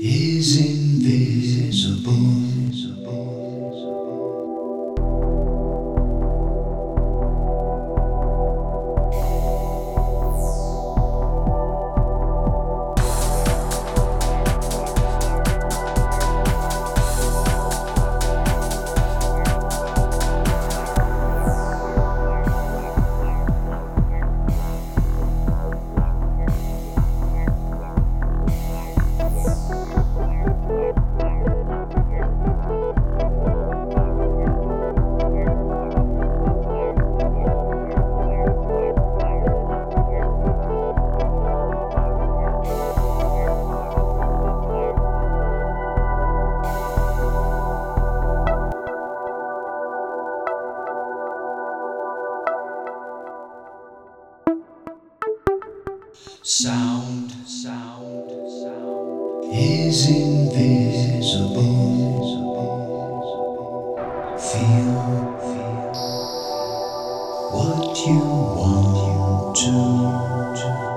is invisible. Sound, sound, sound is invisible. Feel, feel what you want you to.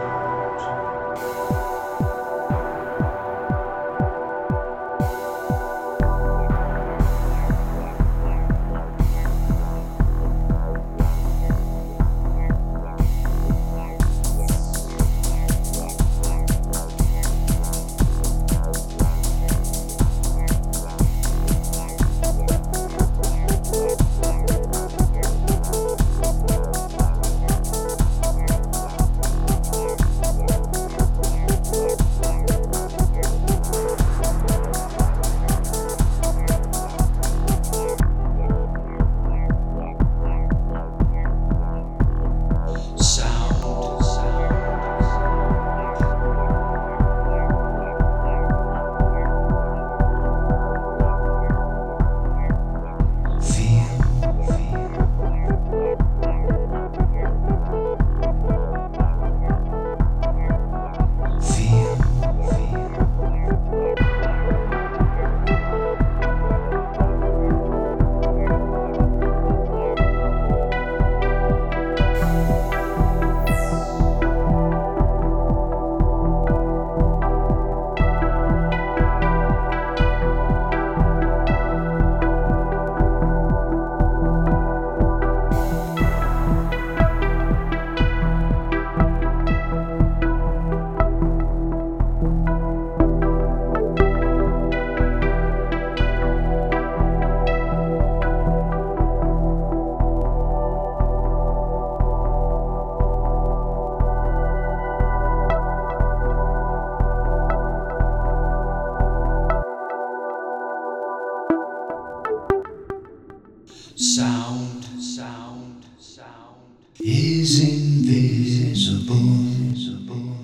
is invisible. invisible.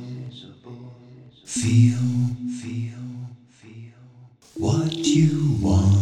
Feel, feel, feel what you want.